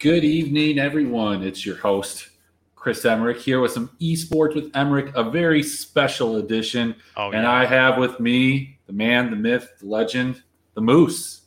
Good evening, everyone. It's your host, Chris Emrick, here with some esports with Emrick, a very special edition. Oh, and. I have with me the man, the myth, the legend, the moose.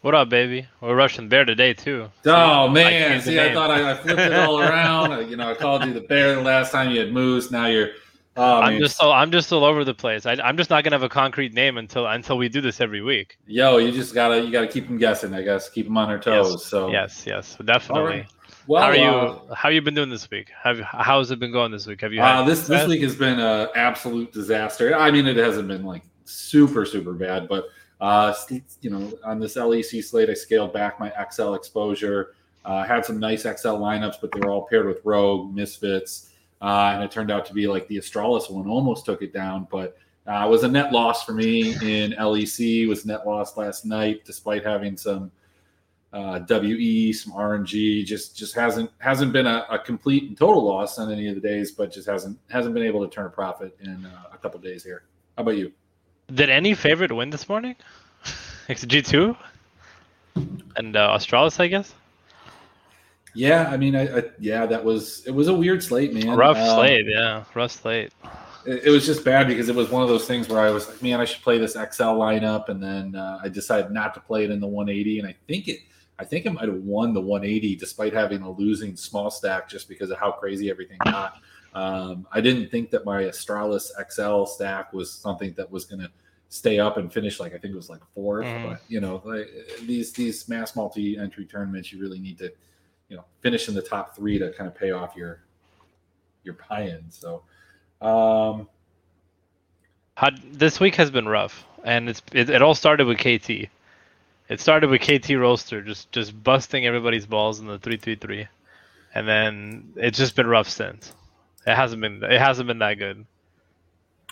What up, baby? We're Russian Bear today too. Oh man, the see, I thought I, I flipped it all around. You know, I called you the bear the last time you had moose. Now you're. Oh, I'm man. just all, I'm just all over the place. I, I'm just not gonna have a concrete name until until we do this every week. Yo, you just gotta you gotta keep them guessing. I guess keep them on their toes. So Yes, yes, definitely. Right. Well, how are you? uh, how you been doing this week? Have how's it been going this week? Have you? Uh, Had this this success? week has been an absolute disaster. I mean, it hasn't been like super super bad, but uh, you know, on this LEC slate, I scaled back my XL exposure. Uh, had some nice XL lineups, but they were all paired with Rogue Misfits, uh, and it turned out to be like the Astralis one almost took it down, but. Uh, it was a net loss for me in LEC. Was net loss last night, despite having some uh, WE, some RNG. Just just hasn't hasn't been a, a complete and total loss on any of the days, but just hasn't hasn't been able to turn a profit in uh, a couple days here. How about you? Did any favorite win this morning? G two and uh, Astralis, I guess. Yeah, I mean, I, I yeah, that was it was a weird slate, man. Rough Um, slate, yeah, rough slate. It, it was just bad because it was one of those things where I was like, man, I should play this XL lineup, and then uh, I decided not to play it in the 180, and I think it. I think it might have won the 180 despite having a losing small stack just because of how crazy everything got. Um, I didn't think that my Astralis XL stack was something that was going to stay up and finish like I think it was like 4th Mhm. But you know, like, these these mass multi entry tournaments, you really need to, you know, finish in the top three to kind of pay off your your pie-in. So, um, How, this week has been rough, and it's it, it all started with KT. It started with KT Rolster just just busting everybody's balls in the three three three, and then it's just been rough since. It hasn't been it hasn't been that good.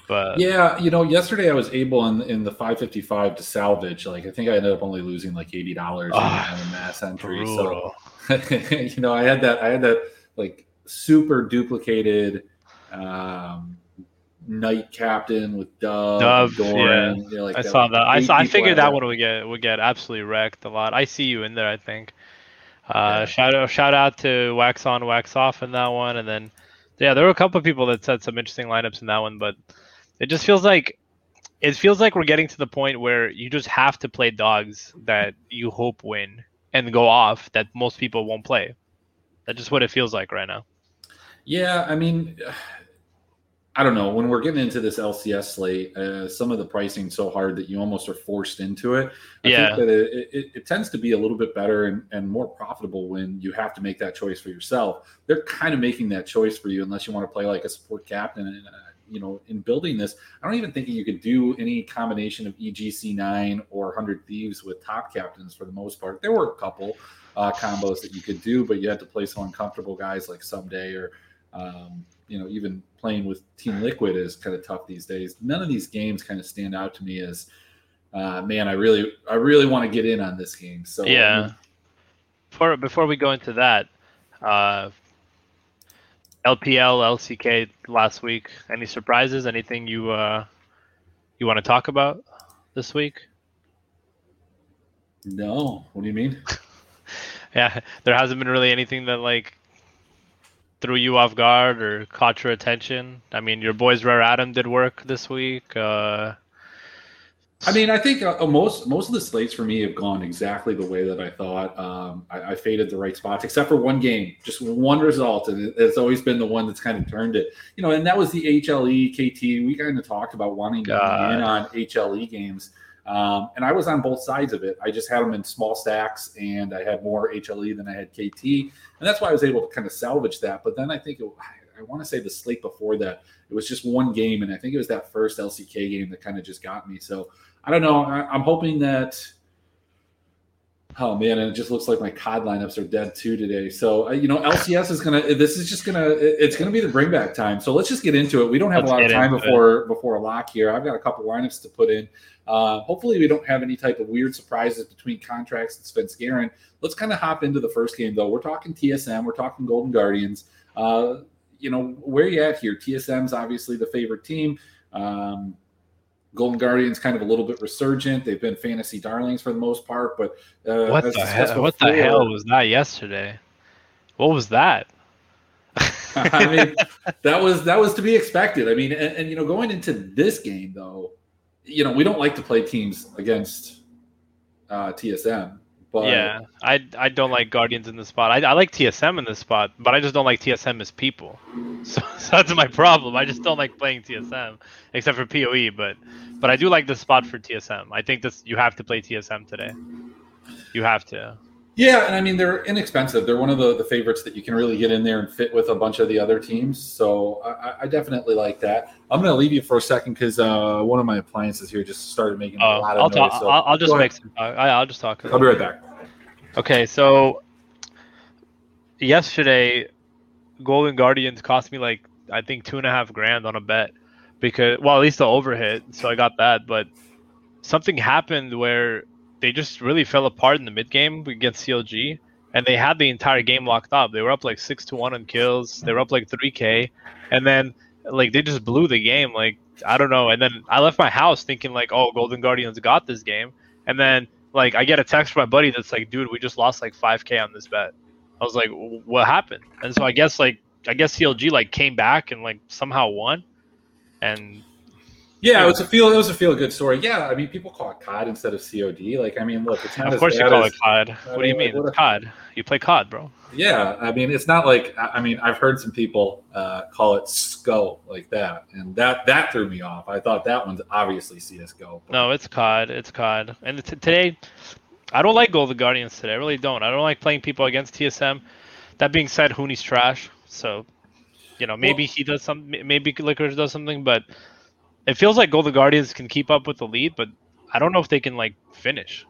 But yeah, you know, yesterday I was able in in the 555 to salvage. Like I think I ended up only losing like eighty dollars Ah, on a mass entry. brutal. So you know, I had that I had that like super duplicated um knight captain with Dove, Dove, Doran. you know, like I that, saw like, that. I saw, I people figured that one would get would get absolutely wrecked a lot. I see you in there. I think. Uh, Yeah. Shout out shout out to Wax on Wax off in that one, and then yeah, there were a couple of people that said some interesting lineups in that one, but it just feels like it feels like we're getting to the point where you just have to play dogs that you hope win and go off that most people won't play. That's just what it feels like right now. Yeah, I mean, I don't know. When we're getting into this LCS slate, uh, some of the pricing so hard that you almost are forced into it. I Yeah. think that it, it, it tends to be a little bit better and, and more profitable when you have to make that choice for yourself. They're kind of making that choice for you, unless you want to play like a support captain. And you know, in building this, I don't even think you could do any combination of E EGC9 or 100 Thieves with top captains for the most part. There were a couple uh, combos that you could do, but you had to play some uncomfortable guys like Ssumday or um, you know, even playing with Team Liquid is kind of tough these days. None of these games kind of stand out to me as, uh, man, I really, I really want to get in on this game. So Yeah. mean, Before before we go into that, uh, LPL LCK last week. Any surprises? Anything you uh, you want to talk about this week? no, what do you mean? Yeah, there hasn't been really anything that like threw you off guard or caught your attention. I mean, your boys Rare Atom did work this week. Uh, I mean, I think uh, most most of the slates for me have gone exactly the way that I thought. Um, I, I faded the right spots, except for one game, just one result, and it, it's always been the one that's kind of turned it. You know, and that was the HLE KT. We kind of talked about wanting to God. be in on HLE games, um, and I was on both sides of it. I just had them in small stacks, and I had more HLE than I had KT, and that's why I was able to kind of salvage that. But then I think it, I want to say the slate before that, it was just one game, and I think it was that first LCK game that kind of just got me. So. I don't know. I, I'm hoping that. Oh man, and it just looks like my COD lineups are dead too today. So uh, you know, LCS is gonna. This is just gonna. it- It's gonna be the bring back time. So let's just get into it. We don't have Let's a lot of time into it. before before a lock here. I've got a couple lineups to put in. Uh, hopefully, we don't have any type of weird surprises between Contractz and Svenskeren. Let's kind of hop into the first game though. We're talking TSM. We're talking Golden Guardians. Uh, you know where you at here? TSM's obviously the favorite team. Um, Golden Guardians kind of a little bit resurgent. They've been fantasy darlings for the most part, but uh, what the hell? What the hell was that yesterday? What was that? I mean, that was that was to be expected. I mean, and, and, you know, going into this game though, you know, we don't like to play teams against uh, TSM. But yeah, I I don't like Guardians in the spot. I, I like TSM in this spot, but I just don't like TSM as people. So, so that's my problem. I just don't like playing TSM, except for POE. But but I do like the spot for TSM. I think this you have to play TSM today. You have to. Yeah, and I mean they're inexpensive. They're one of the, the favorites that you can really get in there and fit with a bunch of the other teams. So I, I definitely like that. I'm going to leave you for a second because uh, one of my appliances here just started making a lot of I'll noise. Talk, so I'll, I'll, just make some. I, I'll just talk. I'll be right back. Okay, so yesterday, Golden Guardians cost me like I think two and a half grand on a bet because well at least the overhit, so I got that. But something happened where they just really fell apart in the mid game against CLG, and they had the entire game locked up. They were up like six to one on kills. They were up like three k, and then like they just blew the game. Like I don't know. And then I left my house thinking like, oh, Golden Guardians got this game, and then like I get a text from my buddy that's like, dude, we just lost like five k on this bet. I was like, what happened? And so I guess like I guess CLG like came back and like somehow won, and yeah, it was a feel. It was a feel good story. Yeah, I mean, people call it COD instead of COD. Like, I mean, look, it's not. Of course, you call as, it COD. What do you mean? Like, COD. You play COD, bro. Yeah, I mean, it's not like. I mean, I've heard some people uh, call it SCO like that, and that that threw me off. I thought that one's obviously CS:GO. But... No, it's COD. It's COD. And t- today, I don't like Golden Guardians today. I really don't. I don't like playing people against TSM. That being said, Huni's trash. So, you know, maybe well, he does some. Maybe Liquors does something, but it feels like Golden Guardians can keep up with the lead, but I don't know if they can like finish.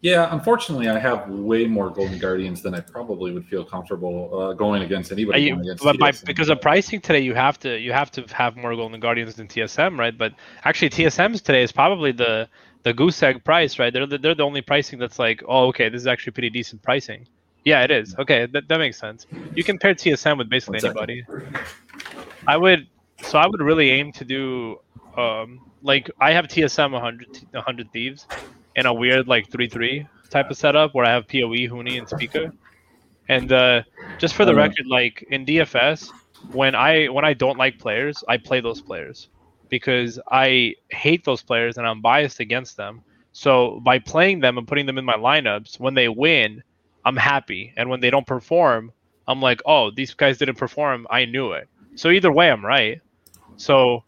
Yeah, unfortunately, I have way more Golden Guardians than I probably would feel comfortable uh, going against anybody. You, against but by, because of pricing today, you have to you have to have more Golden Guardians than TSM, right? But actually, TSM's today is probably the the goose egg price, right? They're the, they're the only pricing that's like, oh, okay, this is actually pretty decent pricing. Yeah, it is. Okay, that, that makes sense. You can pair TSM with basically anybody. I would so I would really aim to do um, like I have TSM 100 100 thieves in a weird like 3-3 type of setup where I have PoE, Huni, and Spica. And uh, just for the record, like in DFS, when I when I don't like players, I play those players because I hate those players and I'm biased against them. So by playing them and putting them in my lineups, when they win, I'm happy, and when they don't perform, I'm like, oh, these guys didn't perform. I knew it. So either way, I'm right. So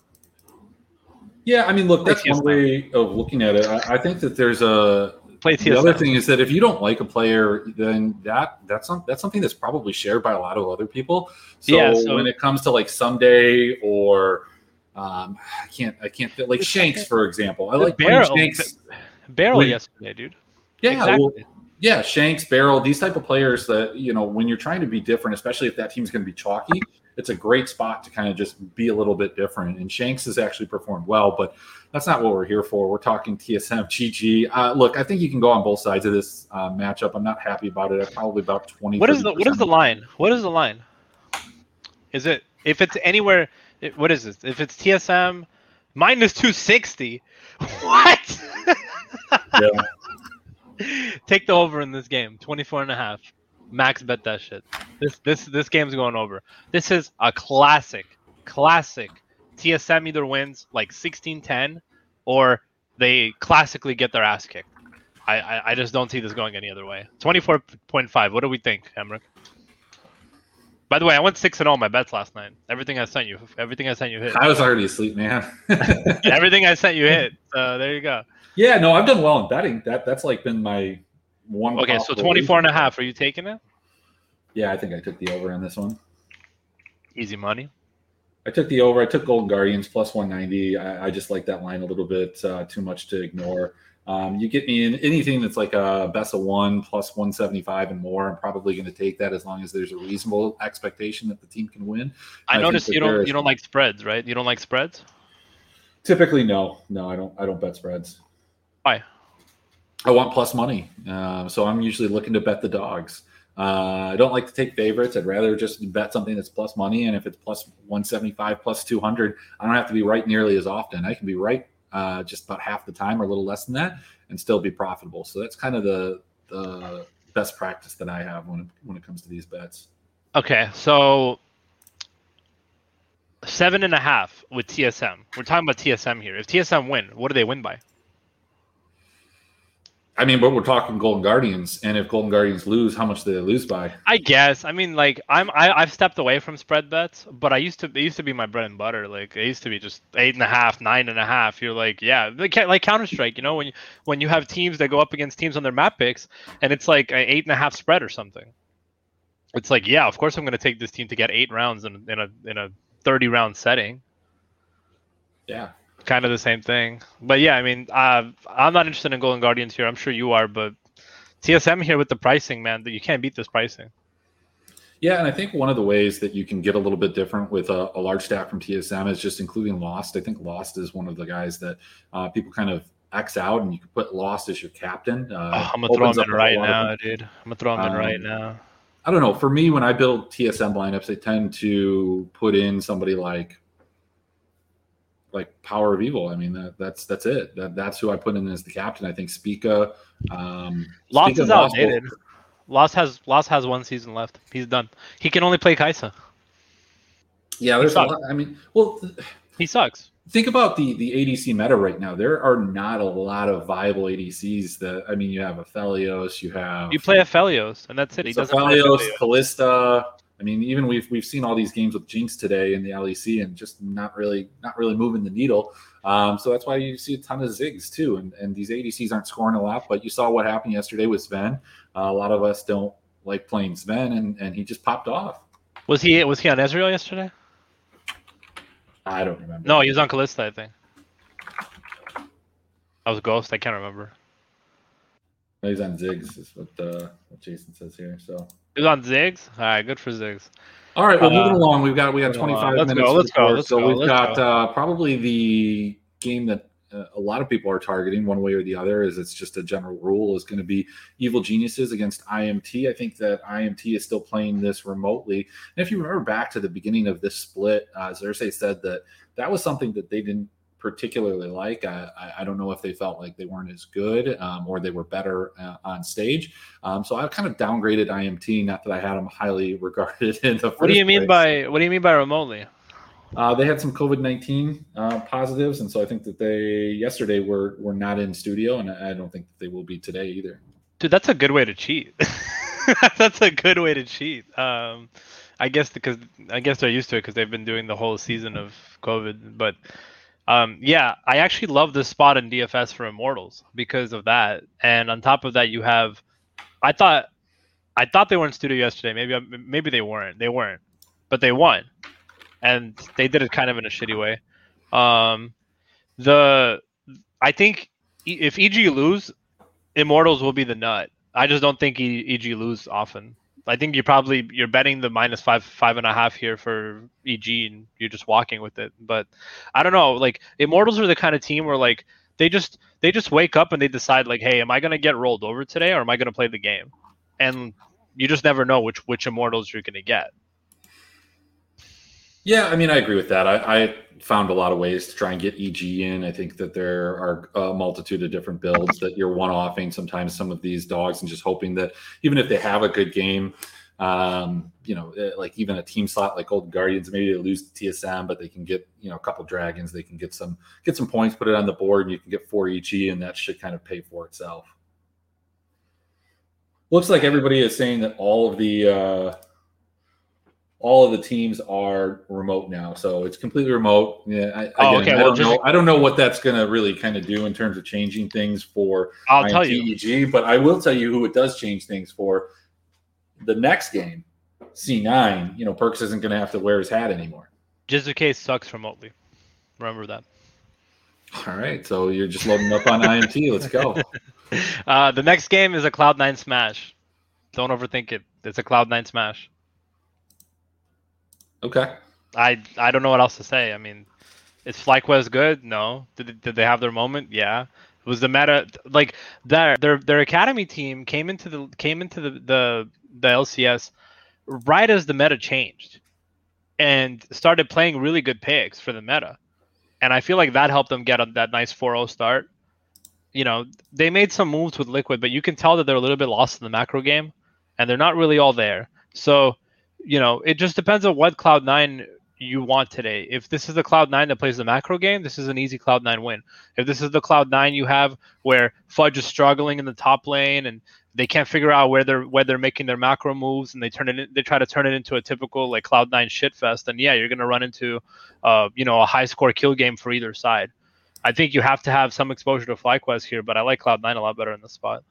yeah, I mean, look, that's one way of looking at it. I, I think that there's a. The other thing is that if you don't like a player, then that that's some, that's something that's probably shared by a lot of other people. So, yeah, so when it comes to like Ssumday or um, I can't I can't like Shanks for example. I like Beryl, Shanks. When, yesterday, dude. Yeah, exactly. well, yeah, Shanks, Beryl, these type of players that you know when you're trying to be different, especially if that team's going to be chalky, it's a great spot to kind of just be a little bit different. And Shanks has actually performed well, but that's not what we're here for. We're talking TSM GG. Uh, look, I think you can go on both sides of this uh, matchup. I'm not happy about it. I'm probably about 20. What is the what is the line? What is the line? Is it if it's anywhere? What is this? If it's TSM minus 260, what? yeah. Take the over in this game, 24 and a half. Max bet that shit. This this this game's going over. This is a classic, classic. TSM either wins like 16-10 or they classically get their ass kicked. I, I, I just don't see this going any other way. 24.5. What do we think, Emrick? By the way, I went six and all my bets last night. Everything I sent you, everything I sent you hit. I was already asleep, man. everything I sent you hit. So there you go. Yeah, no, I've done well in betting. That that's like been my one. Okay, so 24 and a half. Are you taking it? Yeah, I think I took the over on this one. Easy money. I took the over. I took Golden Guardians plus 190. I, I just like that line a little bit uh, too much to ignore. Um, you get me in anything that's like a best of one plus 175 and more. I'm probably going to take that as long as there's a reasonable expectation that the team can win. I, I noticed you don't you don't like spreads, right? You don't like spreads. Typically, no, no, I don't. I don't bet spreads. Why? I want plus money. Uh, so I'm usually looking to bet the dogs. Uh, I don't like to take favorites. I'd rather just bet something that's plus money. And if it's plus 175, plus 200, I don't have to be right nearly as often. I can be right uh, just about half the time or a little less than that and still be profitable. So that's kind of the the best practice that I have when when it comes to these bets. Okay, so seven and a half with TSM. We're talking about TSM here. If TSM win, what do they win by? I mean, but we're talking Golden Guardians, and if Golden Guardians lose, how much do they lose by? I guess. I mean, like I'm, I, I've stepped away from spread bets, but I used to, it used to be my bread and butter. Like it used to be just eight and a half, nine and a half. You're like, yeah, like, like Counter Strike. You know, when you when you have teams that go up against teams on their map picks, and it's like an eight and a half spread or something. It's like, yeah, of course I'm going to take this team to get eight rounds in, in a in a 30 round setting. Yeah, kind of the same thing. But yeah, I mean, uh, I'm not interested in Golden Guardians here. I'm sure you are, but TSM here with the pricing, man, that you can't beat this pricing. Yeah, and I think one of the ways that you can get a little bit different with a, a large stack from TSM is just including Lost. I think Lost is one of the guys that uh, people kind of X out, and you can put Lost as your captain. Uh, oh, I'm gonna throw him in right now, dude. I'm gonna throw him um, in right now. I don't know. For me, when I build TSM lineups, I tend to put in somebody like like Power of Evil. I mean, that, that's that's it. That, that's who I put in as the captain. I think Spica. Um, Lost is outdated. Lost has Lost has one season left. He's done. He can only play Kai'Sa. Yeah, there's a lot. I mean, well, he sucks. Think about the the ADC meta right now. There are not a lot of viable ADCs. That I mean, you have Aphelios, you have you play Aphelios, and that's it. He doesn't Aphelios, Kalista. I mean, even we've we've seen all these games with Jinx today in the LEC, and just not really not really moving the needle. Um, so that's why you see a ton of Ziggs too, and and these ADCs aren't scoring a lot. But you saw what happened yesterday with Zven. Uh, a lot of us don't like playing Zven, and and he just popped off. Was he was he on Ezreal yesterday? I don't remember. No, he was on Kalista, I think. That was Ghost. I can't remember. He's on Ziggs, is what uh, what Jason says here. So He's on Ziggs. All right, good for Ziggs. All right, well, uh, moving along. We've got we got 25 let's minutes. Go, let's go. Let's so go. we've let's got go. Uh, probably the game that uh, a lot of people are targeting one way or the other. Is it's just a general rule is going to be Evil Geniuses against IMT. I think that IMT is still playing this remotely. And if you remember back to the beginning of this split, uh, Xerxes said that that was something that they didn't particularly like. I, I, don't know if they felt like they weren't as good um, or they were better uh, on stage. Um, so I kind of downgraded IMT. Not that I had them highly regarded in the. what do you mean place. by What do you mean by remotely? Uh, they had some COVID nineteen uh, positives, and so I think that they yesterday were were not in studio, and I don't think they will be today either. Dude, that's a good way to cheat. that's a good way to cheat. Um, I guess because I guess they're used to it because they've been doing the whole season of COVID. But um, yeah, I actually love this spot in DFS for Immortals because of that. And on top of that, you have, I thought, I thought they were in studio yesterday. Maybe maybe they weren't. They weren't, but they won, and they did it kind of in a shitty way. Um, the I think if EG lose, Immortals will be the nut. I just don't think EG lose often. I think you're probably you're betting the minus five five and a half here for EG, and you're just walking with it. But I don't know. Like Immortals are the kind of team where like they just they just wake up and they decide like, hey, am I gonna get rolled over today or am I gonna play the game? And you just never know which which Immortals you're gonna get. Yeah, I mean, I agree with that. I, I, found a lot of ways to try and get EG in. I think that there are a multitude of different builds that you're one offing sometimes some of these dogs and just hoping that even if they have a good game, um, you know, eh, like even a team slot like Golden Guardians, maybe they lose the TSM, but they can get, you know, a couple dragons, they can get some get some points, put it on the board, and you can get four EG, and that should kind of pay for itself. Looks like everybody is saying that all of the uh all of the teams are remote now, so it's completely remote. Yeah, I, oh, again, okay. I well, don't just, know. I don't know what that's going to really kind of do in terms of changing things for I'll tell you, but I will tell you who it does change things for. The next game, C nine, you know, Perkz isn't going to have to wear his hat anymore. Jiizuke sucks remotely. Remember that. All right, so you're just loading up on IMT. Let's go. Uh, the next game is a Cloud Nine Smash. Don't overthink it. It's a Cloud Nine Smash. Okay. I I don't know what else to say. I mean, is FlyQuest good? No. Did did they have their moment? Yeah. Was the meta like their their their academy team came into the came into the the, the LCS right as the meta changed and started playing really good picks for the meta. and I feel like that helped them get a, that nice 4-0 start. You know, they made some moves with Liquid, but you can tell that they're a little bit lost in the macro game, and they're not really all there. So, you know, it just depends on what Cloud Nine you want today. If this is the Cloud Nine that plays the macro game, this is an easy Cloud Nine win. If this is the Cloud Nine you have where Fudge is struggling in the top lane and they can't figure out where they're where they're making their macro moves and they turn it in, they try to turn it into a typical like Cloud Nine shitfest, then yeah, you're gonna run into uh, you know a high score kill game for either side. I think you have to have some exposure to FlyQuest here, but I like Cloud Nine a lot better in this spot.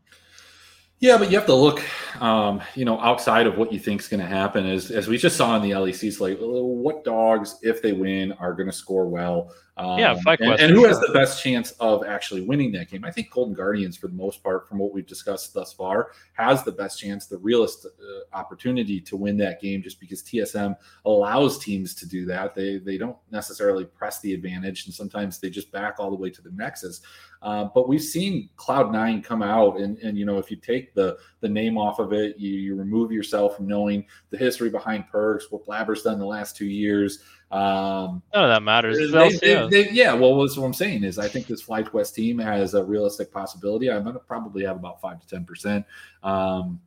Yeah, but you have to look, um, you know, outside of what you think is going to happen. As as we just saw in the LEC slate, what dogs, if they win, are going to score well. Um, yeah, and, and, who has the best chance of actually winning that game? I think Golden Guardians, for the most part, from what we've discussed thus far, has the best chance, the realest uh, opportunity to win that game, just because TSM allows teams to do that. They they don't necessarily press the advantage, and sometimes they just back all the way to the Nexus. Uh, but we've seen Cloud Nine come out, and and you know if you take the the name off of it, you, you remove yourself from knowing the history behind Perkz, what Blaber's done the last two years. Um, None of that matters. They, they, they, yeah, well, that's what I'm saying is I think this FlyQuest team has a realistic possibility. I'm going to probably have about five to ten percent. Um,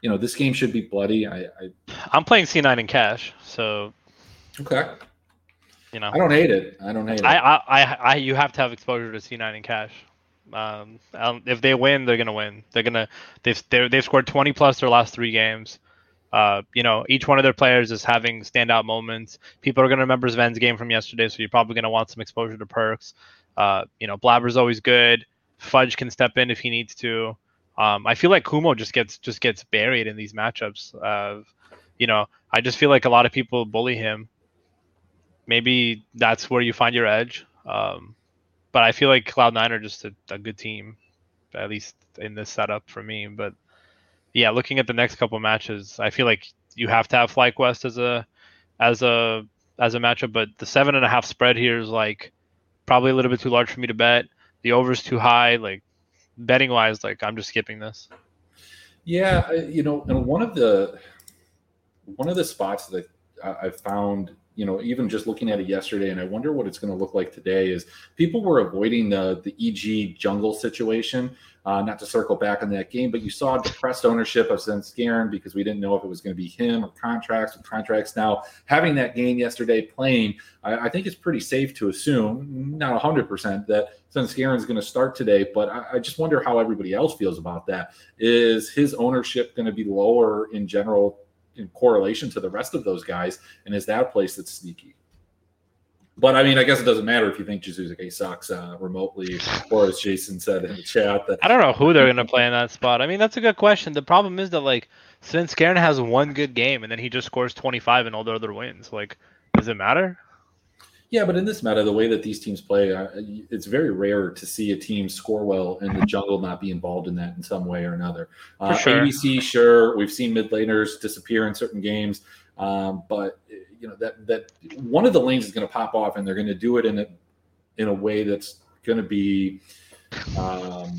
you know, this game should be bloody. I, I I'm playing C9 in cash, so okay. You know, I don't hate it. I don't hate it. I, I, I, I you have to have exposure to C9 in cash. Um, um, if they win, they're gonna win. They're gonna they've they've scored 20 plus their last three games. Uh, you know, each one of their players is having standout moments. People are going to remember Zven's game from yesterday, so you're probably going to want some exposure to Perkz. Uh, you know, Blaber's always good. Fudge can step in if he needs to. Um, I feel like Kumo just gets just gets buried in these matchups. Of, you know, I just feel like a lot of people bully him. Maybe that's where you find your edge. Um, but I feel like Cloud Nine are just a, a good team, at least in this setup for me. But yeah, looking at the next couple matches, I feel like you have to have FlyQuest as a as a as a matchup, but the seven and a half spread here is like probably a little bit too large for me to bet. The over's too high. Like betting wise, like I'm just skipping this. Yeah, you know, and one of the one of the spots that I found, you know, even just looking at it yesterday, and I wonder what it's going to look like today, is people were avoiding the the EG jungle situation uh, not to circle back on that game, but you saw depressed ownership of Svenskeren because we didn't know if it was going to be him or Contractz. With Contractz now having that game yesterday playing, I, I think it's pretty safe to assume, not 100%, that Svenskeren is going to start today. But I, I just wonder how everybody else feels about that. Is his ownership going to be lower in general in correlation to the rest of those guys? And is that a place that's sneaky? But I mean, I guess it doesn't matter if you think Jiizuke sucks uh, remotely, or as Jason said in the chat. That I don't know who they're going to play in that spot. I mean, that's a good question. The problem is that like Svenskeren has one good game and then he just scores 25 in all the other wins. Like, does it matter? Yeah, but in this meta, the way that these teams play, uh, it's very rare to see a team score well and the jungle not be involved in that in some way or another. Uh, sure. ADC, sure, we've seen mid laners disappear in certain games, um, but you know that that one of the lanes is going to pop off, and they're going to do it in a in a way that's going to be, um,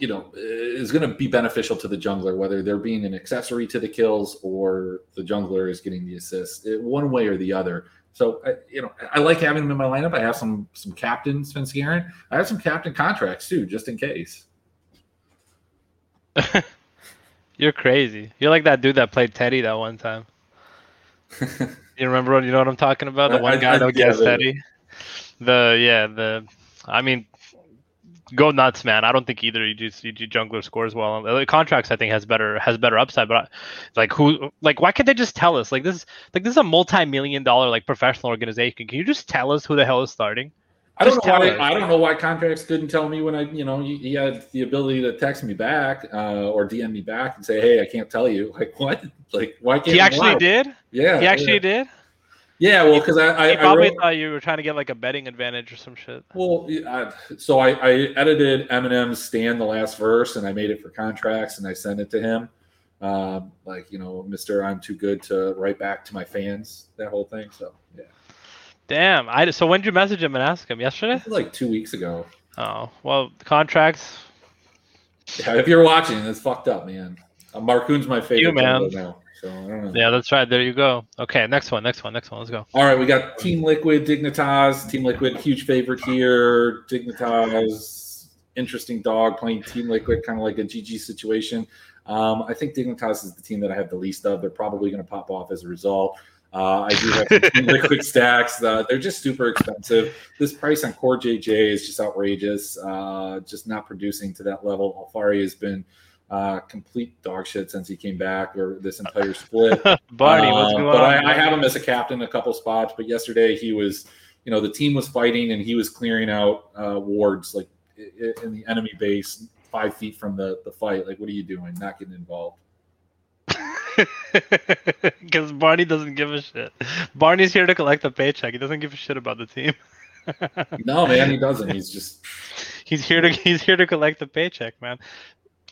you know, is going to be beneficial to the jungler, whether they're being an accessory to the kills or the jungler is getting the assist, it, one way or the other. So you know, I like having them in my lineup. I have some some captain Svenskeren. I have some captain Contractz too, just in case. You're crazy. You're like that dude that played Teddy that one time. you remember what you know what I'm talking about? The one guy that gets Teddy. The yeah, the I mean go nuts, man. I don't think either EG jungler scores well. The Contractz I think has better has better upside, but like who like why can't they just tell us? Like this like this is a multi million dollar like professional organization. Can you just tell us who the hell is starting? I don't know why. I don't know why Contractz didn't tell me when I, you know, he, he had the ability to text me back uh, or DM me back and say, "Hey, I can't tell you." Like what? Like why can't he actually did? Yeah, he actually yeah. did. Yeah, well, because I, I, probably I wrote, thought you were trying to get like a betting advantage or some shit. Well, I, so I, I edited Eminem's "Stand" the last verse, and I made it for Contractz, and I sent it to him. Um, like you know, Mister, I'm too good to write back to my fans. That whole thing. So yeah. Damn. I so when did you message him and ask him? Yesterday? Like two weeks ago. Oh well, Contractz. Yeah, if you're watching, it's fucked up, man. Uh, Marcoon's my favorite you, man. Now. So I don't know. Yeah, that's right. There you go. Okay, next one, next one, next one. Let's go. All right, we got Team Liquid, Dignitas. Team Liquid, huge favorite here. Dignitas, interesting dog playing Team Liquid, kind of like a GG situation. Um, I think Dignitas is the team that I have the least of. They're probably going to pop off as a result. Uh, I do have some Team Liquid stacks. Uh, they're just super expensive. This price on CoreJJ is just outrageous. Uh, just not producing to that level. Alphari has been uh, complete dog shit since he came back or this entire split. Barney, what's Um, going but on? I, I have him as a captain a couple spots. But yesterday he was, you know, the team was fighting and he was clearing out uh, wards like in the enemy base, five feet from the the fight. Like, what are you doing? Not getting involved. Because Barney doesn't give a shit. Barney's here to collect the paycheck. He doesn't give a shit about the team. No, man, he doesn't. He's just he's here to he's here to collect the paycheck, man.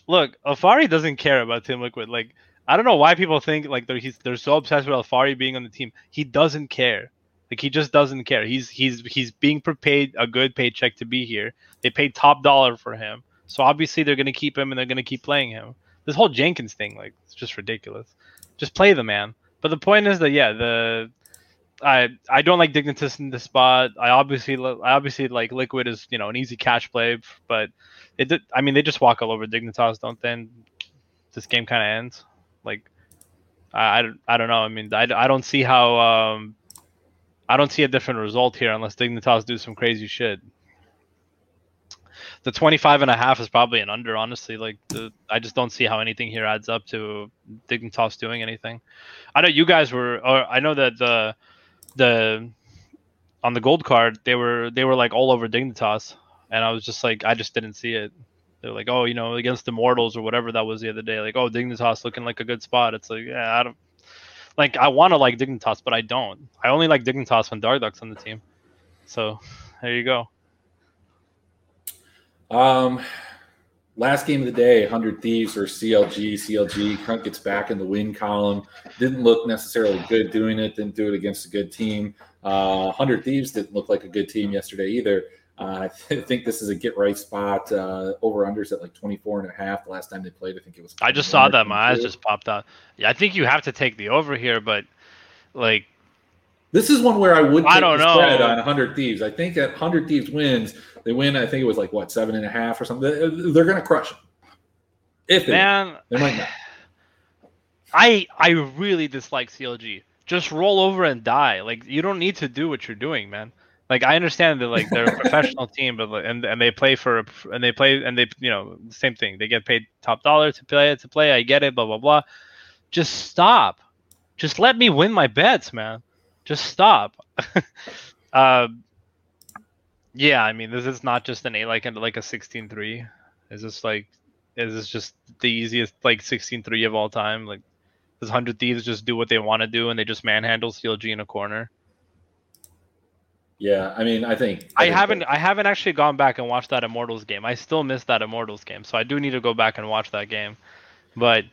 Look, Alphari doesn't care about Team Liquid. Like, I don't know why people think like they're he's they're so obsessed with Alphari being on the team. He doesn't care. Like he just doesn't care. He's he's he's being paid a good paycheck to be here. They paid top dollar for him. So obviously they're gonna keep him and they're gonna keep playing him. This whole Jenkins thing, like, it's just ridiculous. Just play the man. But the point is that yeah, the I I don't like Dignitas in this spot. I obviously I obviously like Liquid is you know an easy cash play, but it I mean they just walk all over Dignitas, don't they? And this game kind of ends. Like I, I, I don't know. I mean I, I don't see how um I don't see a different result here unless Dignitas do some crazy shit. The 25 and a half is probably an under, honestly. Like, the, I just don't see how anything here adds up to Dignitas doing anything. I know you guys were, or I know that the the on the gold card they were they were like all over Dignitas, and I was just like I just didn't see it. They're like, oh, you know, against Immortals or whatever that was the other day. Like, oh, Dignitas looking like a good spot. It's like, yeah, I don't like. I want to like Dignitas, but I don't. I only like Dignitas when Dardoch's on the team. So there you go. Um, last game of the day, 100 Thieves or CLG. CLG kind gets back in the win column. Didn't look necessarily good doing it. Didn't do it against a good team. Uh, 100 Thieves didn't look like a good team yesterday either. Uh, I think this is a get right spot. Uh, over unders at like 24 and a half. The last time they played, I think it was. I just saw that. My eyes just popped out. Yeah, I think you have to take the over here, but like, This is one where I would. I don't the know. Spread on 100 Thieves. I think that 100 Thieves wins. They win. I think it was like what seven and a half or something. They're going to crush them. If they, man, they might not. I I really dislike CLG. Just roll over and die. Like you don't need to do what you're doing, man. Like I understand that like they're a professional team, but and and they play for a, and they play and they you know same thing. They get paid top dollar to play to play. I get it. Blah blah blah. Just stop. Just let me win my bets, man. Just stop. um, yeah, I mean this is not just an a like like a 16-3. Is this like is this just the easiest like 16-3 of all time? Like does Hundred Thieves just do what they want to do and they just manhandle CLG in a corner? Yeah, I mean, I think I think haven't that- I haven't actually gone back and watched that Immortals game. I still miss that Immortals game, so I do need to go back and watch that game. But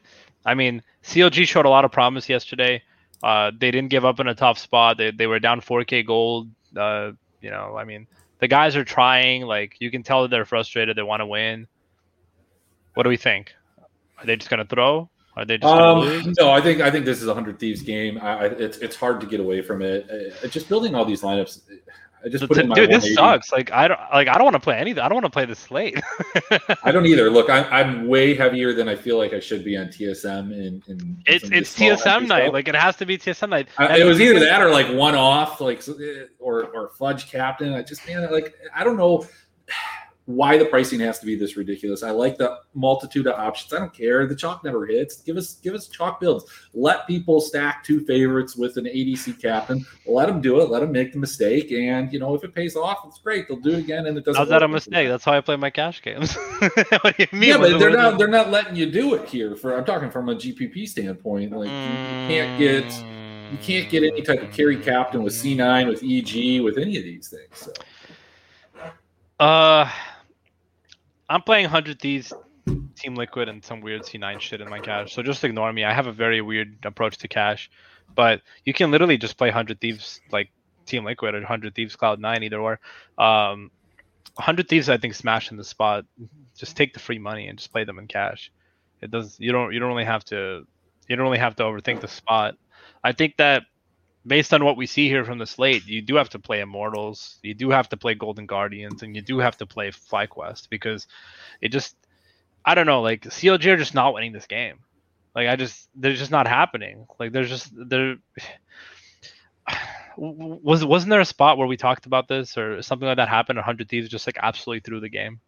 I mean, CLG showed a lot of promise yesterday. Uh, they didn't give up in a tough spot. They they were down 4K gold. Uh, you know, I mean, the guys are trying. Like you can tell that they're frustrated. They want to win. What do we think? Are they just gonna throw? Are they just Um, no, I think I think this is a hundred thieves game. I, I, it's it's hard to get away from it. Uh, just building all these lineups. I just put in my Dude, this sucks. Like I don't like I don't want to play anything. I don't want to play this slate. I don't either. Look, I'm, I'm way heavier than I feel like I should be on TSM. And, in It's it's TSM night. stuff. Like it has to be TSM night. I- it was either that or like one off, like eh, or or fudge captain. I just man, like I don't know why the pricing has to be this ridiculous. I like the multitude of options. I don't care. The chalk never hits. Give us give us chalk builds. Let people stack two favorites with an ADC captain. Let them do it. Let them make the mistake. And you know if it pays off, it's great. They'll do it again, and it doesn't. How's that a mistake? That's how I play my cash games. what do you mean? Yeah, but they're not they're not letting you do it here. For I'm talking from a GPP standpoint. Like you, you can't get you can't get any type of carry captain with C9, with EG, with any of these things. So. Uh, I'm playing Hundred Thieves, Team Liquid, and some weird C9 shit in my cash. So just ignore me. I have a very weird approach to cash, but you can literally just play Hundred Thieves like Team Liquid or Hundred Thieves Cloud Nine, either or. Um, Hundred Thieves, I think, smash in the spot. Just take the free money and just play them in cash. It does. You don't. You don't really have to. You don't really have to overthink the spot. I think that based on what we see here from the slate, you do have to play Immortals, you do have to play Golden Guardians, and you do have to play FlyQuest because it just I don't know, like CLG are just not winning this game. Like I just they're just not happening. Like there's just there was wasn't there a spot where we talked about this or something like that happened? Hundred Thieves just like absolutely threw the game.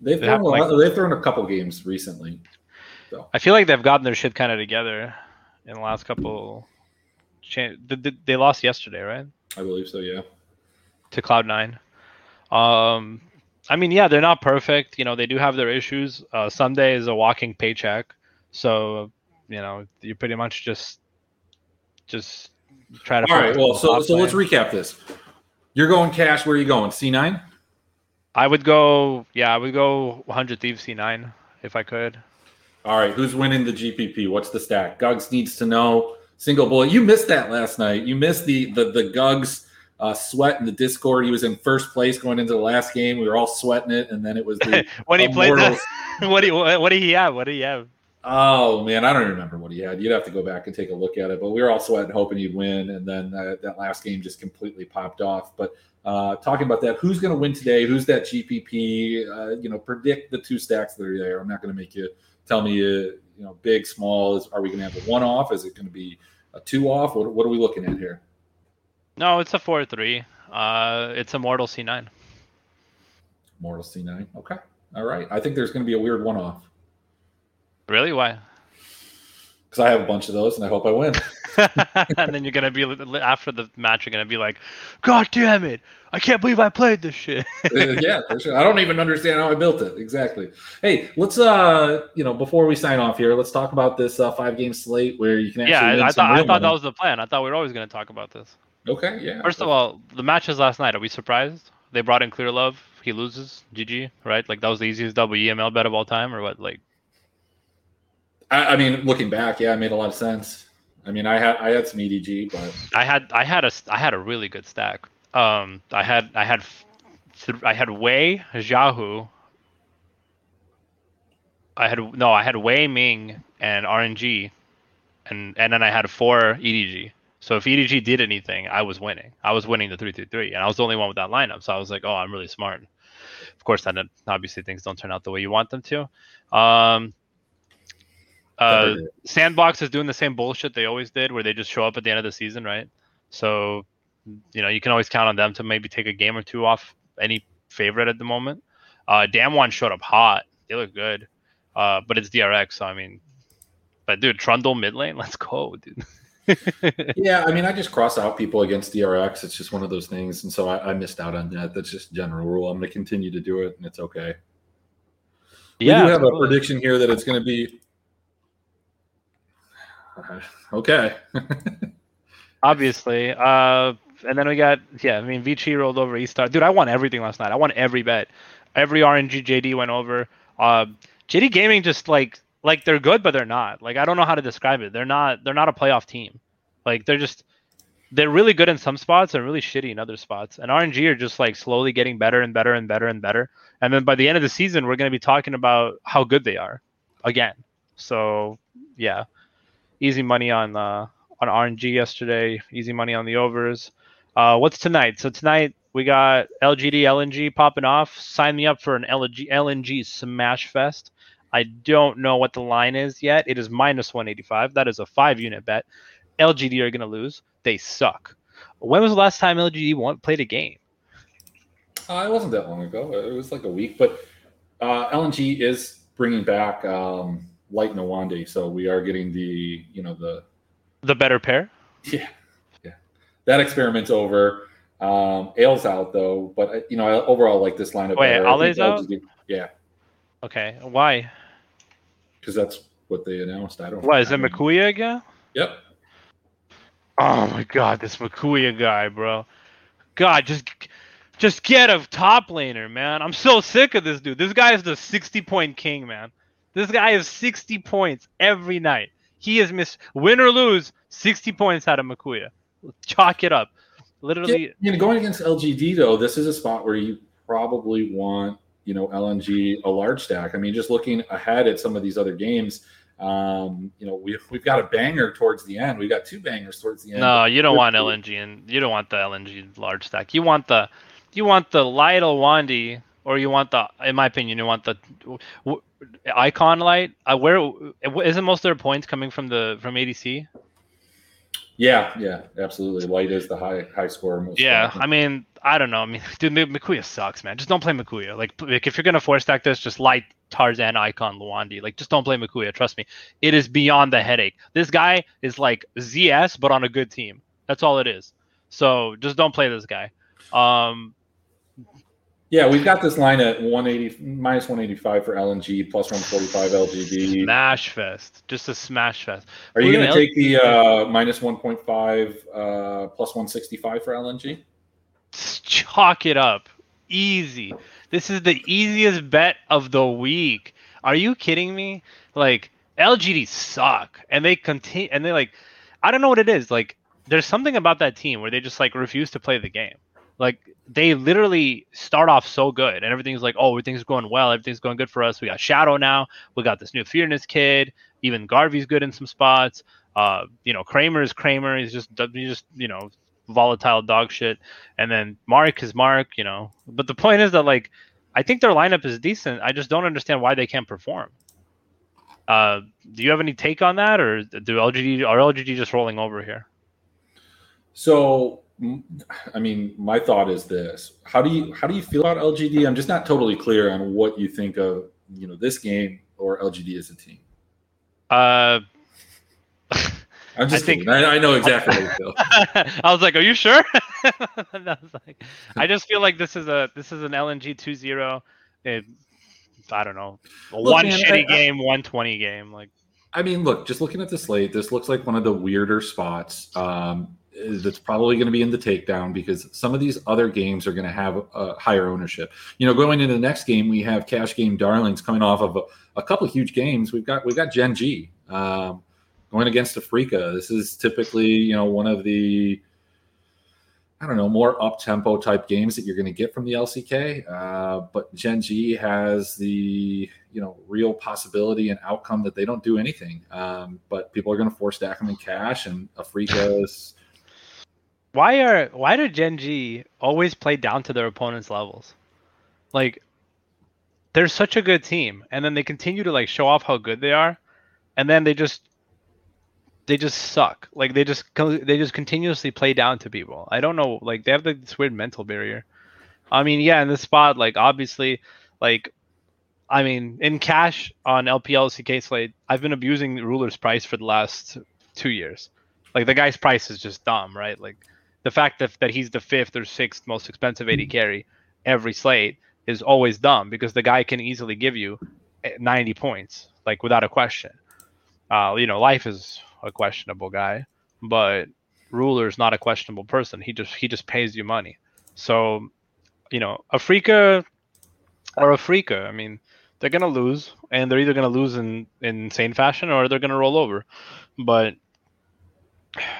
They've thrown, a lot, they've thrown a couple games recently. So. I feel like they've gotten their shit kind of together in the last couple. They lost yesterday, right? I believe so. Yeah. To Cloud Nine. Um, I mean, yeah, they're not perfect. You know, they do have their issues. Uh, Ssumday is a walking paycheck, so you know you pretty much just just try to. All right. Well, so so let's recap this. You're going cash. Where are you going? C9. I would go. Yeah, I would go 100 Thieves C9 if I could. All right. Who's winning the GPP? What's the stack? Gugs needs to know. Single bullet. You missed that last night. You missed the the the Gugs uh, sweat in the Discord. He was in first place going into the last game. We were all sweating it, and then it was the when he played. The, what do you, what did he have? What did he have? Oh man, I don't remember what he had. You'd have to go back and take a look at it. But we were all sweating, hoping he'd win, and then uh, that last game just completely popped off. But uh, talking about that, who's going to win today? Who's that GPP? Uh, you know, predict the two stacks that are there. I'm not going to make you tell me, uh, you know, big, small. Is are we going to have a one off? Is it going to be a two off? What, what are we looking at here? No, it's a four three. Uh, it's a Mortal C9. Mortal C9. Okay. All right. I think there's going to be a weird one off. Really? Why? Because I have a bunch of those, and I hope I win. and then you're gonna be after the match. You're gonna be like, "God damn it! I can't believe I played this shit." Uh, yeah, for sure. I don't even understand how I built it. Exactly. Hey, let's uh, you know, before we sign off here, let's talk about this uh, five game slate where you can actually. Yeah, I, thought I thought that was the plan. I thought we were always gonna talk about this. Okay. Yeah. First of all, the matches last night. Are we surprised? They brought in Clearlove. He loses. GG. Right? Like that was the easiest double EML bet of all time, or what? Like I, I, mean, looking back, yeah, it made a lot of sense. I mean, I had I had some EDG, but I had I had a I had a really good stack. Um, I had I had I had Wei Xiaohu. I had no, I had Wei Ming and RNG, and and then I had four EDG. So if EDG did anything, I was winning. I was winning the three three three, and I was the only one with that lineup. So I was like, oh, I'm really smart. Of course, then obviously things don't turn out the way you want them to. Um, uh, Sandbox is doing the same bullshit they always did, where they just show up at the end of the season, right? So, you know, you can always count on them to maybe take a game or two off any favorite at the moment. Uh, Damwon showed up hot; they look good, uh, but it's DRX. So I mean, but dude, Trundle mid lane, let's go, dude. yeah, I mean, I just cross out people against DRX. It's just one of those things, and so I, I missed out on that. That's just general rule. I'm going to continue to do it, and it's okay. Yeah, we do have totally. a prediction here that it's going to be okay. Obviously. Uh, and then we got yeah. I mean, Vici rolled over E Star. Dude, I won everything last night. I won every bet. Every RNG JD went over. Uh, JD Gaming just like like they're good, but they're not. Like I don't know how to describe it. They're not. They're not a playoff team. Like they're just they're really good in some spots and really shitty in other spots. And RNG are just like slowly getting better and better and better and better. And then by the end of the season, we're going to be talking about how good they are again. So yeah, easy money on uh, on RNG yesterday. Easy money on the overs. Uh, what's tonight? So tonight we got LGD LNG popping off. Sign me up for an LNG LNG Smash Fest. I don't know what the line is yet. It is minus 185. That is a five unit bet. LGD are going to lose. They suck. When was the last time LGD won, played a game? Uh, it wasn't that long ago. It was like a week. But uh, LNG is bringing back um, Light Iwandy, so we are getting the you know the the better pair. Yeah, yeah. That experiment's over. Um, Ale's out though, but uh, you know overall like this lineup. Wait, Ale's out. Get, yeah. Okay, why? Because that's what they announced. I don't. Know. What is it, Makuya again? Yep. Oh my god, this Makuya guy, bro. God, just just get a top laner, man. I'm so sick of this dude. This guy is the 60 point king, man. This guy has 60 points every night. He has missed win or lose 60 points out of Makuya. Chalk it up. Literally. Yeah, you know, going against LGD though, this is a spot where you probably want you know LNG a large stack. I mean, just looking ahead at some of these other games, Um, you know, we've we've got a banger towards the end. We've got two bangers towards the end. No, you don't want LNG and you don't want the LNG large stack. You want the you want the light Wandy or you want the in my opinion you want the w- icon light? Uh, where isn't most of their points coming from the from adc yeah yeah absolutely. Light is the high high score most yeah i mean i don't know. I mean dude mikuya sucks man. Just don't play mikuya. Like, like if you're gonna force stack this just light tarzan icon Iwandy. Like just don't play mikuya trust me. It is beyond the headache. This guy is like zs but on a good team. That's all it is. So just don't play this guy. Um yeah, we've got this line at 180 minus 185 for LNG, plus 145 LGD. Smash fest, just a smash fest. Are you going to take the uh, minus 1.5 uh, plus 165 for LNG? Chalk it up, easy. This is the easiest bet of the week. Are you kidding me? Like LGD suck, and they continue, and they like, I don't know what it is. Like, there's something about that team where they just like refuse to play the game. Like they literally start off so good and everything's like, oh, everything's going well, everything's going good for us. We got Shadow now, we got this new Fearness kid, even Garvey's good in some spots. Uh, you know, Kramer is Kramer, he's just he's just, you know, volatile dog shit. And then Mark is Mark, you know. But the point is that like I think their lineup is decent. I just don't understand why they can't perform. Uh, do you have any take on that, or do LGD are LGD just rolling over here? So I mean, my thought is this: how do you how do you feel about LGD? I'm just not totally clear on what you think of you know this game or LGD as a team. Uh, I'm just I think I, I, know exactly how you feel. I was like, "Are you sure?" I was like, "I just feel like this is a this is an LNG 2-0. It, I don't know, look, one man, shitty I, game, one twenty game. Like, I mean, look, just looking at the slate, this looks like one of the weirder spots. Um, that's probably going to be in the takedown because some of these other games are going to have a higher ownership. You know, going into the next game, we have cash game darlings coming off of a, a couple of huge games. We've got we've got Gen G um, going against Afreeca. This is typically you know one of the I don't know more up tempo type games that you're going to get from the LCK. Uh, but Gen G has the you know real possibility and outcome that they don't do anything. Um, but people are going to force stack them in cash, and Afreeca is why are why do Gen G always play down to their opponent's levels? Like they're such a good team, and then they continue to like show off how good they are, and then they just they just suck. Like they just they just continuously play down to people. I don't know. Like they have like, this weird mental barrier. I mean, yeah, in this spot, like obviously, like I mean, in cash on LPL CK slate, I've been abusing Ruler's price for the last two years. Like the guy's price is just dumb, right? Like the fact that, that he's the fifth or sixth most expensive AD carry every slate is always dumb because the guy can easily give you 90 points, like without a question. Uh, you know, life is a questionable guy, but Ruler is not a questionable person. He just he just pays you money. So, you know, Afreeca or Afreeca, I mean, they're gonna lose, and they're either gonna lose in, in insane fashion or they're gonna roll over. But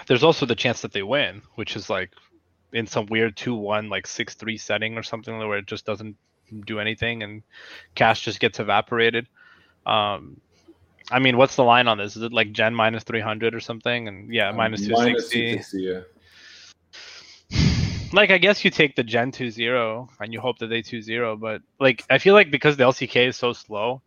there's also the chance that they win, which is like in some weird two one like six three setting or something where it just doesn't do anything and cash just gets evaporated. Um, I mean, what's the line on this? Is it like Gen minus three hundred or something? And yeah, um, minus two sixty. Yeah. Like I guess you take the Gen 2-0 and you hope that they 2-0, but like I feel like because the LCK is so slow,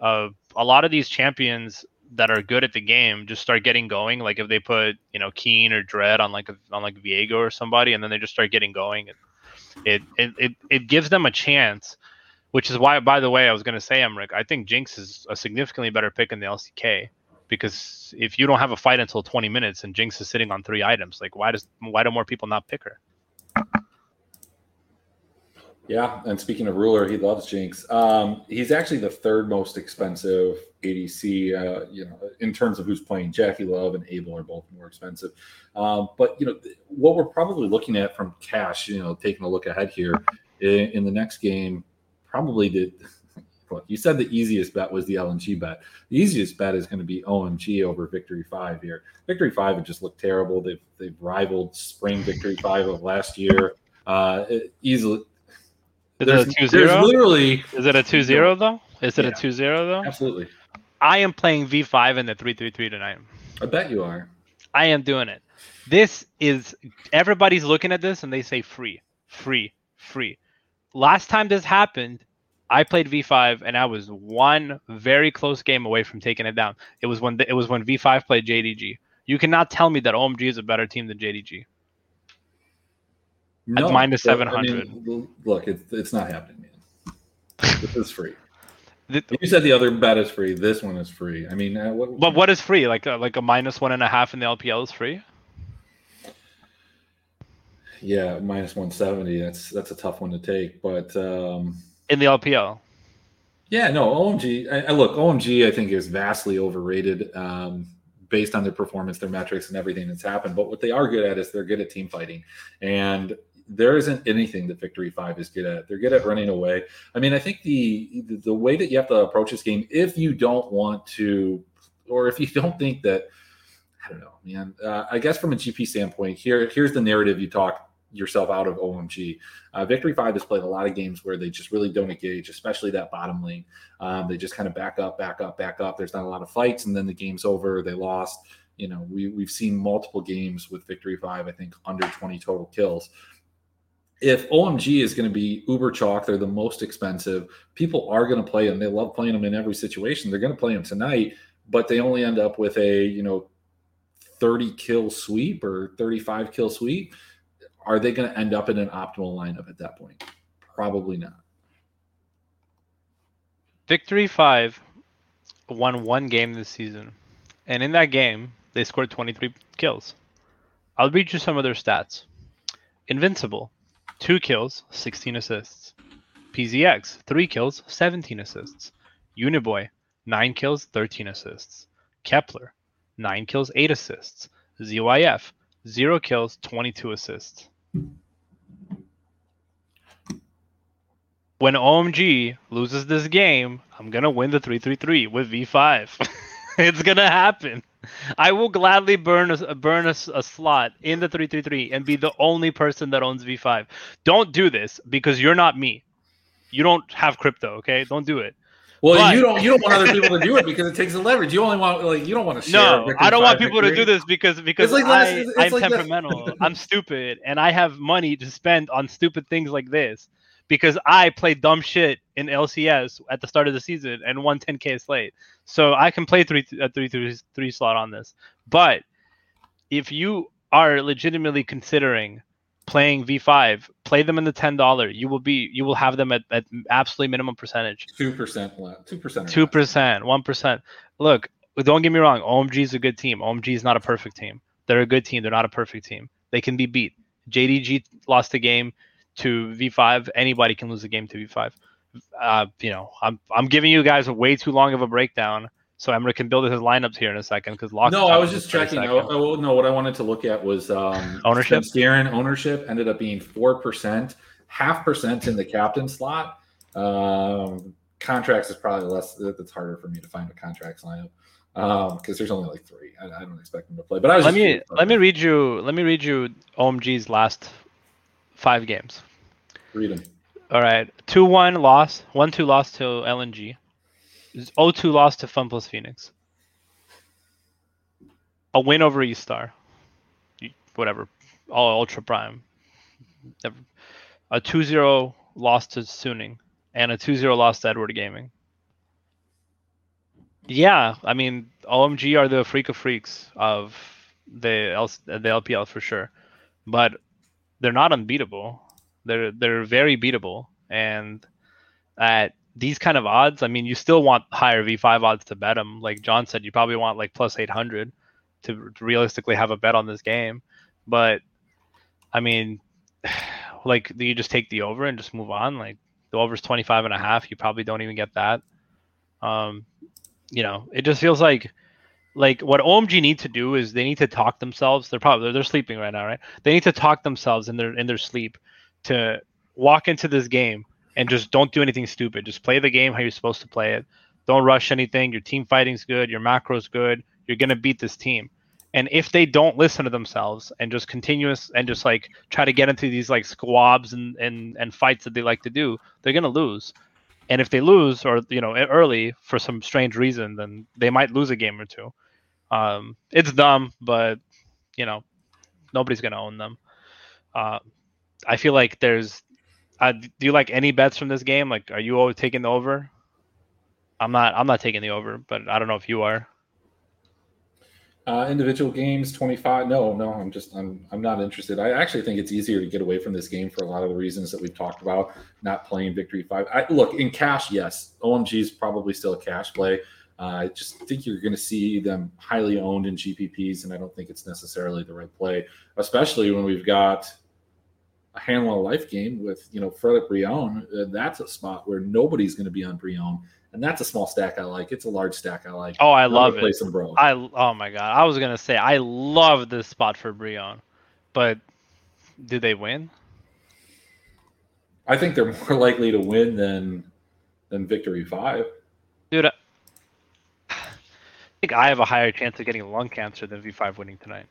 uh, a lot of these champions that are good at the game just start getting going. Like if they put you know Keen or Dread on like a, on like Viego or somebody, and then they just start getting going. It it it, it gives them a chance, which is why, by the way, I was going to say, Emrick, I think Jinx is a significantly better pick in the LCK because if you don't have a fight until 20 minutes and Jinx is sitting on three items, like why does why do more people not pick her? Yeah, and speaking of ruler, he loves Jinx. Um, he's actually the third most expensive ADC. Uh, you know, in terms of who's playing, JackeyLove and Abel are both more expensive. Um, but you know, what we're probably looking at from cash, you know, taking a look ahead here in, in the next game, probably the look. You said the easiest bet was the LNG bet. The easiest bet is going to be OMG over Victory Five here. Victory Five would just look terrible. They've they've rivaled Spring Victory Five of last year. Uh, easily is there's, it a 2 0? literally. Is it a 2 0 though? Is it yeah, a 2 0 though? Absolutely. I am playing V5 in the 333 tonight. I bet you are. I am doing it. This is everybody's looking at this and they say free, free, free. Last time this happened, I played V5 and I was one very close game away from taking it down. It was when it was when V5 played JDG. You cannot tell me that OMG is a better team than JDG. No, At minus but, I 700. mean, look, it's it's not happening, man. this is free. The- You said the other bet is free. This one is free. I mean, uh, what, But what is free? Like a, like a minus one and a half in the LPL is free. Yeah, minus one seventy. That's that's a tough one to take. But um, In the LPL, yeah, no, OMG. I, I look, OMG. I think is vastly overrated um, based on their performance, their metrics, and everything that's happened. But what they are good at is they're good at team fighting, and there isn't anything that Victory Five is good at. They're good at running away. I mean, I think the the way that you have to approach this game, if you don't want to, or if you don't think that, I don't know, man. Uh, I guess from a GP standpoint, here here's the narrative you talk yourself out of OMG. Uh, Victory Five has played a lot of games where they just really don't engage, especially that bottom lane. Um, they just kind of back up, back up, back up. There's not a lot of fights, and then the game's over. They lost. You know, we we've seen multiple games with Victory Five. I think under 20 total kills if OMG is going to be uber chalk, they're the most expensive. People are going to play them. They love playing them in every situation. They're going to play them tonight, but they only end up with a you know 30 kill sweep or 35 kill sweep. Are they going to end up in an optimal lineup at that point? Probably not. Victory Five won one game this season, and in that game they scored 23 kills. I'll read you some of their stats. Invincible, two kills, 16 assists. PZX, three kills, 17 assists. Uniboy, nine kills, 13 assists. Kepler, nine kills, eight assists. ZYF, zero kills, 22 assists. When OMG loses this game, I'm gonna win the 333 with V5. it's gonna happen. I will gladly burn a burn a, a slot in the 333 and be the only person that owns V5. Don't do this because you're not me. You don't have crypto, okay? Don't do it. Well, But- you don't you don't want other people to do it because it takes the leverage. You only want like you don't want to share. No, I don't want people to do this because because like I, I'm like temperamental. I'm stupid, and I have money to spend on stupid things like this because I played dumb shit in LCS at the start of the season and won 10k slate. So I can play three a three three three slot on this. But if you are legitimately considering playing V5, play them in the ten dollar. You will be you will have them at, at absolutely minimum percentage. two percent two percent Two percent, one percent. Look, don't get me wrong. OMG is a good team. OMG is not a perfect team. They're a good team. They're not a perfect team. They can be beat. JDG lost a game to V5. Anybody can lose a game to V5. Uh, you know, I'm I'm giving you guys a way too long of a breakdown. So Emrick can build his lineups here in a second because Lock. No, I was just checking. Oh, oh, no, what I wanted to look at was um, Ownership? Svenskeren ownership ended up being four percent, half percent in the captain slot. Um, Contractz is probably less. It's harder for me to find a Contractz lineup because there's only like three. I, I don't expect them to play. But I was Let me let me read you let me read you OMG's last five games. read them. All right, two one loss, one two loss to LNG, 0-2 loss to Fun Plus Phoenix, a win over E Star, whatever, all Ultra Prime, a 2-0 loss to Suning, and a 2-0 loss to Edward Gaming. Yeah, I mean OMG are the freak of freaks of the L- the LPL for sure, but they're not unbeatable. They're they're very beatable. And at these kind of odds i mean you still want higher v5 odds to bet them like john said you probably want like plus 800 to, realistically have a bet on this game. But i mean like you just take the over and just move on? Like the over's 25 and a half. You probably don't even get that. Um you know it just feels like like what OMG need to do is they need to talk themselves. They're probably they're sleeping right now, right? They need to talk themselves in their in their sleep to walk into this game and just don't do anything stupid. Just play the game how you're supposed to play it. Don't rush anything. Your team fighting's good. Your macro's good. You're gonna beat this team. And if they don't listen to themselves and just continuous and just like try to get into these like squabs and and and fights that they like to do, they're gonna lose. And if they lose or you know early for some strange reason, then they might lose a game or two. Um, it's dumb, but you know nobody's gonna own them. Uh, I feel like there's. Uh, do you like any bets from this game? Like, are you always taking the over? I'm not. I'm not taking the over, but I don't know if you are. Uh, individual games, 25. No, no, I'm just, I'm, I'm not interested. I actually think it's easier to get away from this game for a lot of the reasons that we've talked about. Not playing Victory Five. I, look in cash, yes, OMG is probably still a cash play. Uh, I just think you're going to see them highly owned in GPPs, and I don't think it's necessarily the right play, especially when we've got a Hanwha Life game with you know Fredit Brion. Uh, that's a spot where nobody's going to be on Brion and that's a small stack I like. It's a large stack I like. Oh, I love play it. Some bro. I oh my god, I was gonna say I love this spot for Brion, but did they win? I think they're more likely to win than than victory five. Dude, I have a higher chance of getting lung cancer than V5 winning tonight.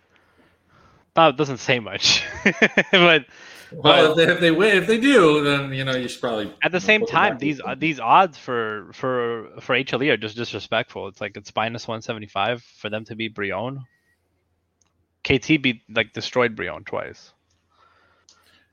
That doesn't say much, but well, if they, if they win, if they do, then you know you should probably. At the same time, these uh, these odds for for for HLE are just disrespectful. It's like it's minus one seventy five for them to beat Brion. KT beat like destroyed Brion twice.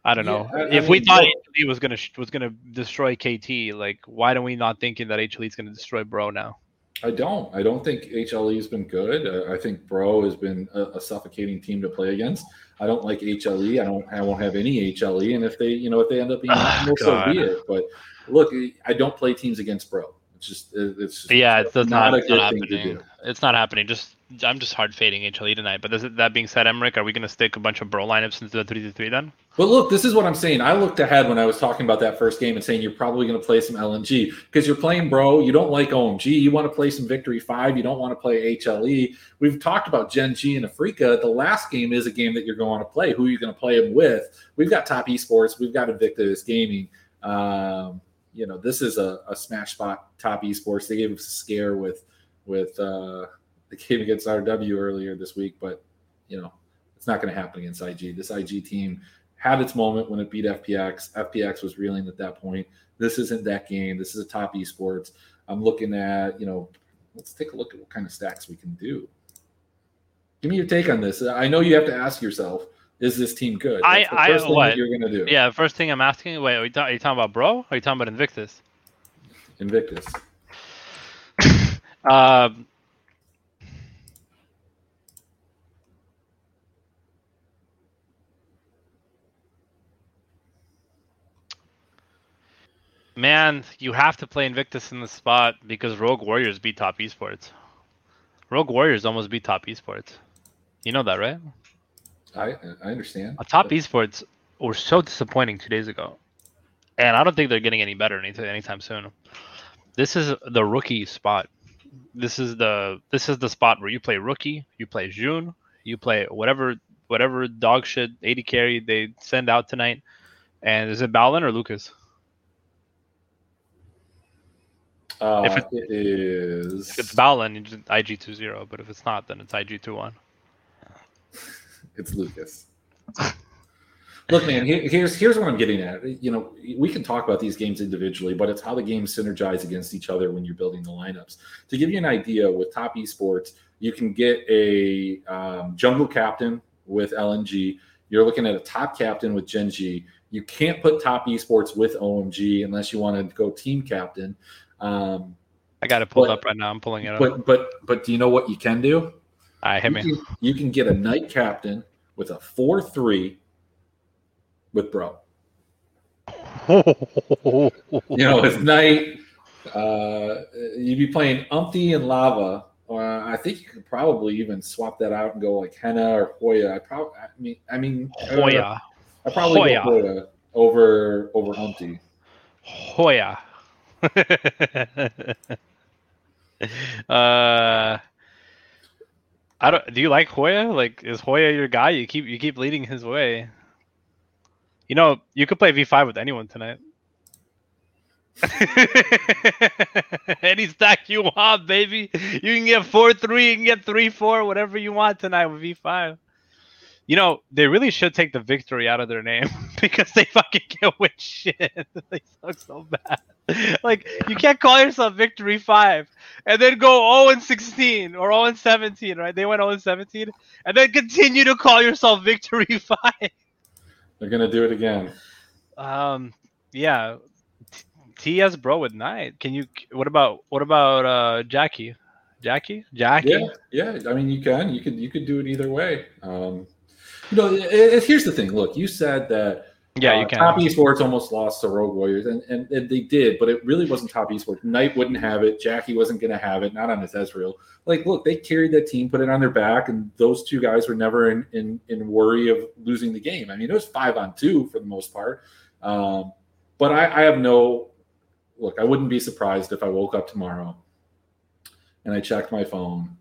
I don't know. Yeah, I, if I we thought HLE was gonna was gonna destroy KT, like why don't we not thinking that HLE is gonna destroy Bro now? I don't. I don't think HLE has been good. I think Bro has been a, a, suffocating team to play against. I don't like HLE. I don't. I won't have any HLE. And if they, you know, if they end up being, oh, so be it. But look, I don't play teams against Bro. It's just, it's just, yeah, it's not, not a good thing to do. It's not happening. Just I'm just hard fading HLE tonight. But it, that being said, Emrick, are we going to stick a bunch of bro lineups into the three to three then? But look, this is what I'm saying. I looked ahead when I was talking about that first game and saying you're probably going to play some LNG because you're playing bro. You don't like OMG. You want to play some Victory Five. You don't want to play HLE. We've talked about Gen G and Afreeca. The last game is a game that you're going to play. Who are you going to play them with? We've got Top Esports. We've got Invictus Gaming. Um, you know, this is a, a smash spot. Top Esports. They gave us a scare with with. Uh, the game against RW earlier this week, but you know, it's not going to happen against IG. This IG team had its moment when it beat FPX. FPX was reeling at that point. This isn't that game. This is a top esports. I'm looking at, you know, let's take a look at what kind of stacks we can do. Give me your take on this. I know you have to ask yourself, is this team good? That's I, I, what you're gonna do? Yeah, first thing I'm asking. Wait, are you, are you talking about Bro? Are you talking about Invictus? Invictus. um, Man, you have to play Invictus in the spot because Rogue Warriors beat Top Esports. Rogue Warriors almost beat Top Esports. You know that, right? I I understand. Uh, top Esports were so disappointing two days ago, and I don't think they're getting any better anytime anytime soon. This is the rookie spot. This is the this is the spot where you play rookie, you play June, you play whatever whatever dog shit 80 carry they send out tonight. And is it Balin or Lucas? Uh, if it, it is. If it's Balin, IG two zero. But if it's not, then it's IG two one. it's Lucas. Look, man. Here's here's what I'm getting at. You know, we can talk about these games individually, but it's how the games synergize against each other when you're building the lineups. To give you an idea, with Top Esports, you can get a um, jungle captain with LNG. You're looking at a top captain with Gen G. You can't put top esports with OMG unless you want to go team captain. Um, I got it pulled but, up right now. I'm pulling it up. But but but do you know what you can do? I hit you me. Can, you can get a Knight captain with a four three with bro. you know, his Knight. Uh, you'd be playing UmTi and Lava. Uh, I think you could probably even swap that out and go like Hena or Hoya. I probably, I mean, I mean, Hoya. I probably Hoya. go Hoya over over UmTi. Hoya. uh, I don't. Do you like Hoya? Like, is Hoya your guy? You keep you keep leading his way. You know, you could play V five with anyone tonight. Any stack you want, baby. You can get four three, you can get three four, whatever you want tonight with V five. You know, they really should take the victory out of their name because they fucking can't win shit. they suck so bad. Like you can't call yourself victory five and then go 0 and 16 or 0 and 17, right? They went 0 and 17 and then continue to call yourself victory five. They're gonna do it again. Um, yeah. TS bro with Knight. Can you? What about what about uh Jackie? Jackie? Jackie? Yeah, yeah. I mean, you can. You could. You could do it either way. Um, you know, it, it, here's the thing. Look, you said that. Yeah, uh, you can. Top Esports almost lost to Rogue Warriors, and, and, and they did, but it really wasn't Top Esports. Knight wouldn't have it. Jackie wasn't going to have it. Not on his Ezreal. Like, look, they carried that team, put it on their back, and those two guys were never in in, in worry of losing the game. I mean, it was five on two for the most part. Um, but I, I have no look. I wouldn't be surprised if I woke up tomorrow and I checked my phone.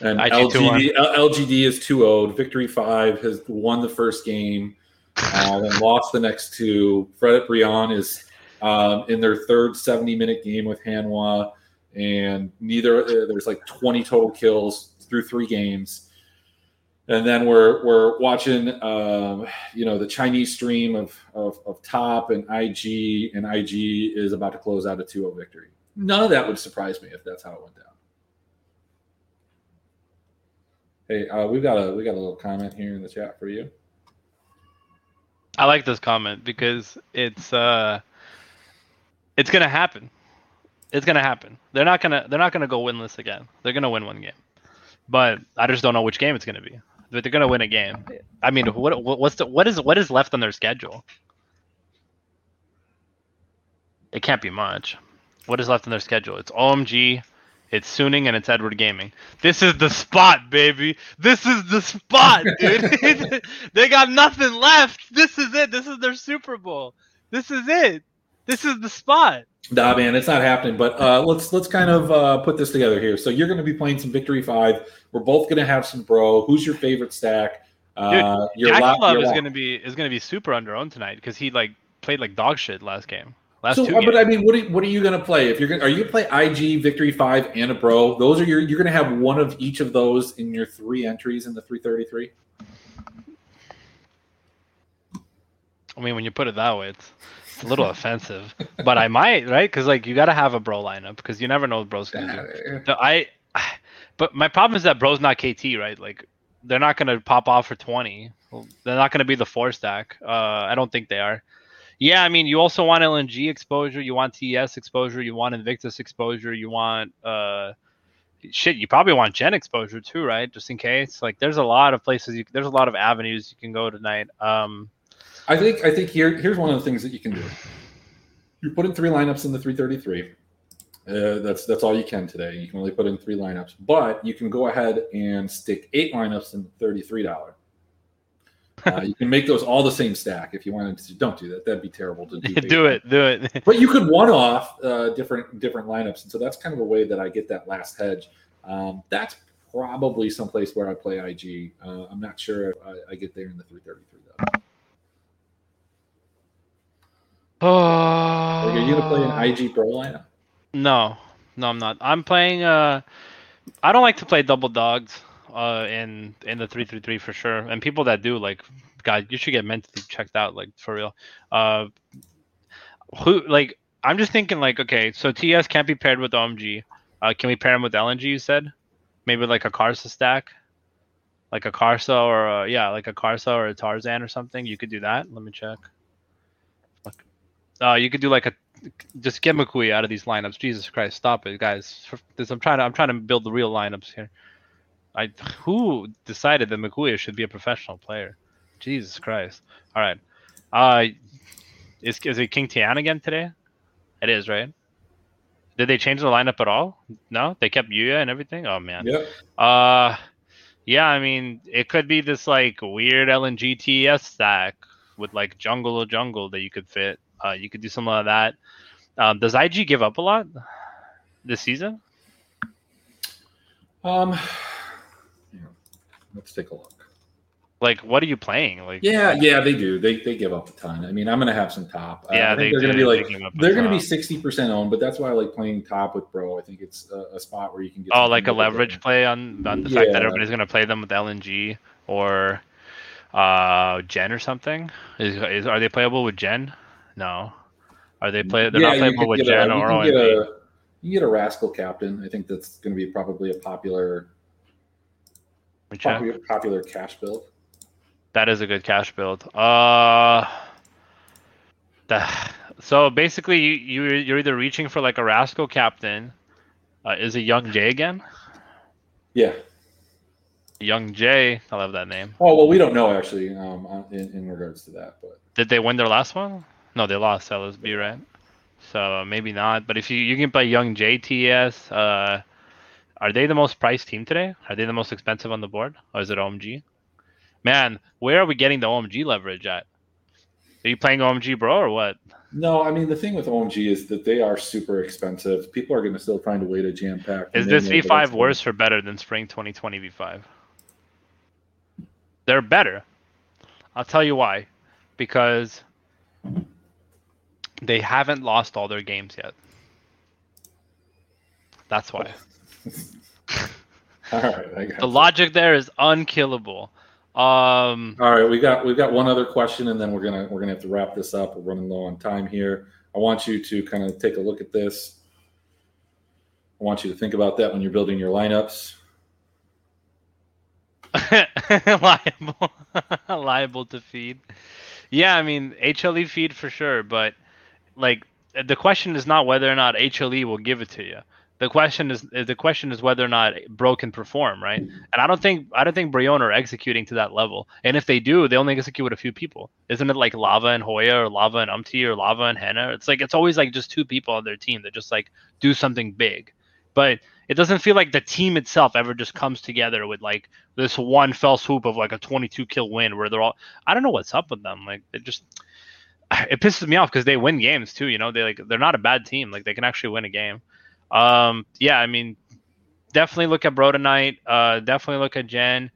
And LGD, LGD is 2 0. Victory 5 has won the first game uh, and lost the next two. Fred Brion is um, in their third 70 minute game with Hanwha, and neither uh, there's like 20 total kills through three games. And then we're we're watching, um, you know, the Chinese stream of, of of top and IG, and IG is about to close out a 2-0 victory. None of that would surprise me if that's how it went down. Hey, uh, we got a we got a little comment here in the chat for you. I like this comment because it's uh it's gonna happen. It's gonna happen. They're not gonna they're not gonna go winless again. They're gonna win one game. But I just don't know which game it's gonna be. But they're gonna win a game. I mean what what's the what is what is left on their schedule? It can't be much. What is left on their schedule? It's OMG, it's Suning, and it's Edward Gaming. This is the spot, baby. This is the spot, dude. they got nothing left. This is it. This is their Super Bowl. This is it. This is the spot. Nah, man, it's not happening. But uh, let's let's kind of uh, put this together here. So you're going to be playing some Victory Five. We're both going to have some bro. Who's your favorite stack? Uh, Dude, your Jackie la- Love your is gonna be is gonna be super under owned tonight because he like played like dog shit last game. Last So, uh, but I mean, what are, what are you going to play? If you're gonna, are you going to play IG Victory Five and a Bro? Those are your. You're going to have one of each of those in your three entries in the 333. I mean, when you put it that way, it's, it's a little offensive. But I might, right? Because like you got to have a bro lineup because you never know what bro's gonna do. No, I, but my problem is that bro's not KT, right? Like they're not gonna pop off for twenty. They're not gonna be the four stack. Uh, I don't think they are. Yeah, I mean, you also want LNG exposure, you want TES exposure, you want Invictus exposure, you want uh, shit. You probably want Gen exposure too, right? Just in case. Like, there's a lot of places. You, there's a lot of avenues you can go tonight. Um, I think I think here here's one of the things that you can do. You put in three lineups in the 333. Uh, that's that's all you can today. You can only put in three lineups, but you can go ahead and stick eight lineups in the thirty-three dollar. Uh, you can make those all the same stack if you wanted to. Don't do that. That'd be terrible to do. do it, do it. But you could one-off uh, different different lineups, and so that's kind of a way that I get that last hedge. Um, that's probably someplace where I play IG. Uh, I'm not sure I, I get there in the 333 though. Oh, Like, are you gonna play an IG Pro lineup? No, no, I'm not. I'm playing. Uh, I don't like to play double dogs. Uh, in in the three three three for sure. And people that do, like, God, you should get mentally checked out, like for real. Uh, who like? I'm just thinking, like, okay, so TS can't be paired with OMG. Uh, can we pair him with LNG? You said, maybe like a Karsa stack, like a Karsa or a, yeah, like a Karsa or a Tarzan or something. You could do that. Let me check. Uh, you could do like a just get McCooey out of these lineups. Jesus Christ, stop it, guys. For this, I'm trying to I'm trying to build the real lineups here. I who decided that McCooey should be a professional player? Jesus Christ. All right. Uh is is it King Tian again today? It is, right? Did they change the lineup at all? No, they kept Yuya and everything. Oh man. Yep. Uh, yeah. I mean, it could be this like weird LNG TES stack with like jungle or jungle that you could fit. Uh, you could do some of that. Um, does IG give up a lot this season? Um, let's take a look. Like, what are you playing? Like, Yeah, yeah, they do. They they give up a ton. I mean, I'm gonna have some top. Uh, Yeah, I think they are gonna be like give up a they're gonna be sixty percent owned, but that's why I like playing top with bro. I think it's a, a spot where you can get. oh, like a leverage play on on the fact that everybody's gonna play them with LNG or. Uh, Jen or something? Is, is are they playable with Jen? No. Are they play? They're not playable with Jen a, you or can a you can get a rascal captain. I think that's going to be probably a popular Let me check. Popular, popular cash build. That is a good cash build. Uh, that, so basically, you you you're either reaching for like a Rascal captain. Uh, is it Young J again? Yeah. Young J. I love that name. Oh well, we don't know actually um, in, in regards to that, but Did they win their last one? No, they lost LSB, right? So maybe not. But if you you can play Young JTS, uh, are they the most priced team today? Are they the most expensive on the board, or is it OMG? Man, where are we getting the OMG leverage at? Are you playing OMG, bro, or what? no. I mean, the thing with OMG is that they are super expensive. People are going to still find a way to jam pack. Is this V5 worse or better than Spring 2020 V5? They're better. I'll tell you why. Because they haven't lost all their games yet. That's why. All right, The logic there is unkillable. Um, All right, we got we've got one other question, and then we're gonna we're gonna have to wrap this up. We're running low on time here. I want you to kind of take a look at this. I want you to think about that when you're building your lineups. liable, liable to feed. Yeah, I mean HLE feed for sure, but like the question is not whether or not HLE will give it to you. The question is the question is whether or not Bro can perform, right? And I don't think I don't think Brion are executing to that level. And if they do, they only execute with a few people. Isn't it like Lava and Hoya or Lava and Umti or Lava and Hena? It's like it's always like just two people on their team that just like do something big. But it doesn't feel like the team itself ever just comes together with like this one fell swoop of like a 22 kill win where they're all I don't know what's up with them. Like it just it pisses me off because they win games too. You know, they like they're not a bad team. Like they can actually win a game. Um, yeah, I mean, definitely look at Bro tonight. Uh, definitely look at Jen.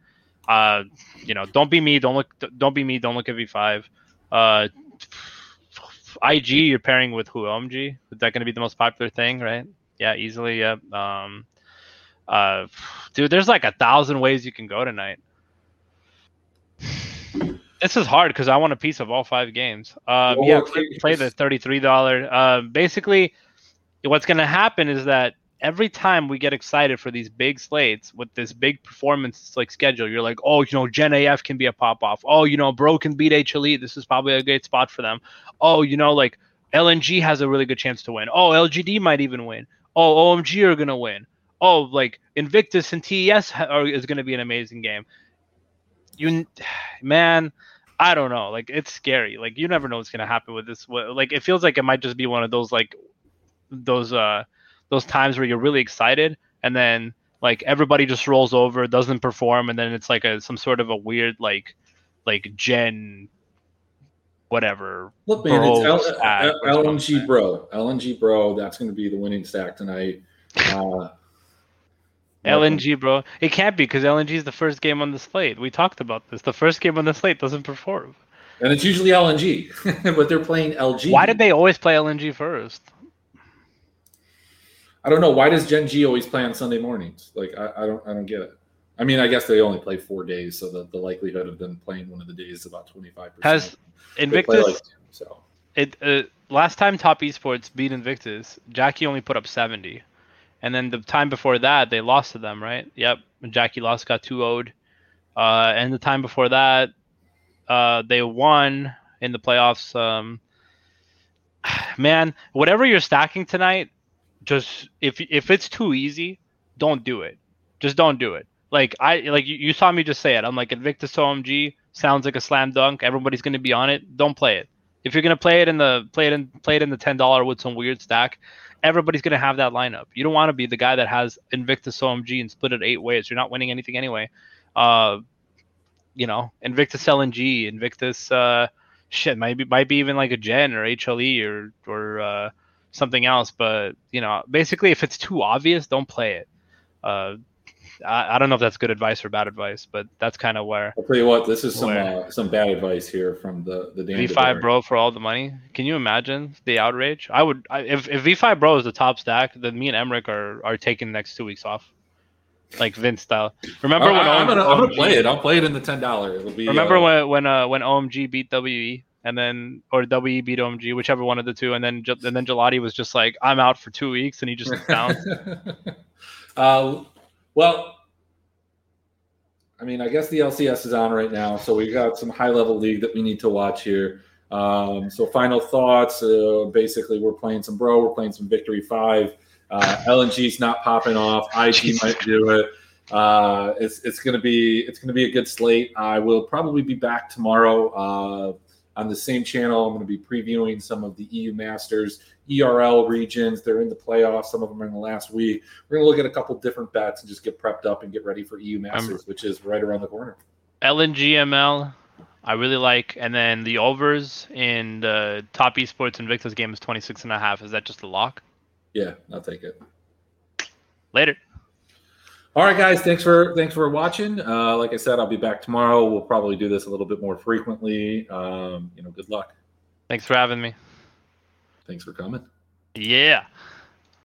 Uh, you know, don't be me. Don't look. Don't be me. Don't look at V5. Uh, IG, you're pairing with who? OMG. Is that going to be the most popular thing, right? Yeah, easily. Yeah. Um, uh, dude, there's like a thousand ways you can go tonight. This is hard because I want a piece of all five games. Um, yeah, play, play the thirty-three dollar. Um, basically, what's going to happen is that every time we get excited for these big slates with this big performance like schedule, you're like, oh, you know, Gen AF can be a pop off. Oh, you know, Bro can beat HLE. This is probably a great spot for them. Oh, you know, like LNG has a really good chance to win. Oh, LGD might even win. Oh, OMG are gonna win. Oh, like Invictus and TES are, is gonna be an amazing game. You, man, I don't know. Like it's scary. Like you never know what's gonna happen with this. Like it feels like it might just be one of those like those uh those times where you're really excited and then like everybody just rolls over, doesn't perform, and then it's like a some sort of a weird like like gen whatever Look, man, it's L- L- LNG. Bro. LNG Bro. That's going to be the winning stack tonight. Uh, LNG, bro. It can't be because LNG is the first game on the slate. We talked about this. The first game on the slate doesn't perform. and it's usually LNG, but they're playing LG. Why did they always play LNG first? I don't know. Why does Gen G always play on Sunday mornings? Like I, I don't I don't get it. I mean, I guess they only play four days, so the, the likelihood of them playing one of the days is about twenty five percent. Has. Invictus? so It uh, last time Top Esports beat Invictus, Jackie only put up seventy, and then the time before that they lost to them, right? Yep, Jackie lost, got two owed, uh, and the time before that, uh, they won in the playoffs. Um, man, whatever you're stacking tonight, just if if it's too easy, don't do it. Just don't do it. Like I like you, you saw me just say it. I'm like Invictus OMG sounds like a slam dunk. Everybody's gonna be on it. Don't play it. If you're gonna play it in the play it in play it in the ten dollar with some weird stack, everybody's gonna have that lineup. You don't want to be the guy that has Invictus OMG and split it eight ways. You're not winning anything anyway. Uh, you know, Invictus LNG, Invictus uh, shit, might be might be even like a Gen or HLE or or uh, something else. But you know, basically, if it's too obvious, don't play it. Uh, I, I don't know if that's good advice or bad advice, but that's kind of where I'll tell you what, this is some uh, some bad advice here from the the Dan V5 DeBear. Bro for all the money. Can you imagine the outrage? I would I, if if V5 Bro is the top stack, then me and Emrick are are taking the next two weeks off. like Vince style. Remember when I, am gonna, I'm gonna play it. I'll play it in the ten dollar. It'll be. Remember uh, when when uh, when OMG beat WE and then or WE beat OMG, whichever one of the two, and then and then Gelati was just like, I'm out for two weeks, and he just bounced. uh, well, I mean, I guess the LCS is on right now, so we got some high level league that we need to watch here. Um, so final thoughts. Uh, basically, we're playing some bro. We're playing some Victory Five. Uh, LNG's not popping off. IG Jesus might do it. Uh, it's it's gonna be it's gonna be a good slate. I will probably be back tomorrow uh, on the same channel. I'm gonna be previewing some of the EU Masters ERL regions. They're in the playoffs. Some of them are in the last week. We're gonna look at a couple different bets and just get prepped up and get ready for EU Masters, which is right around the corner. LNGML, I really like, and then the overs in the top esports Invictus game is 26 and a half. Is that just a lock? Yeah, I'll take it. Later. All right, guys. Thanks for thanks for watching. Uh, like I said, I'll be back tomorrow. We'll probably do this a little bit more frequently. Um, you know, good luck. Thanks for having me. Thanks for coming. Yeah.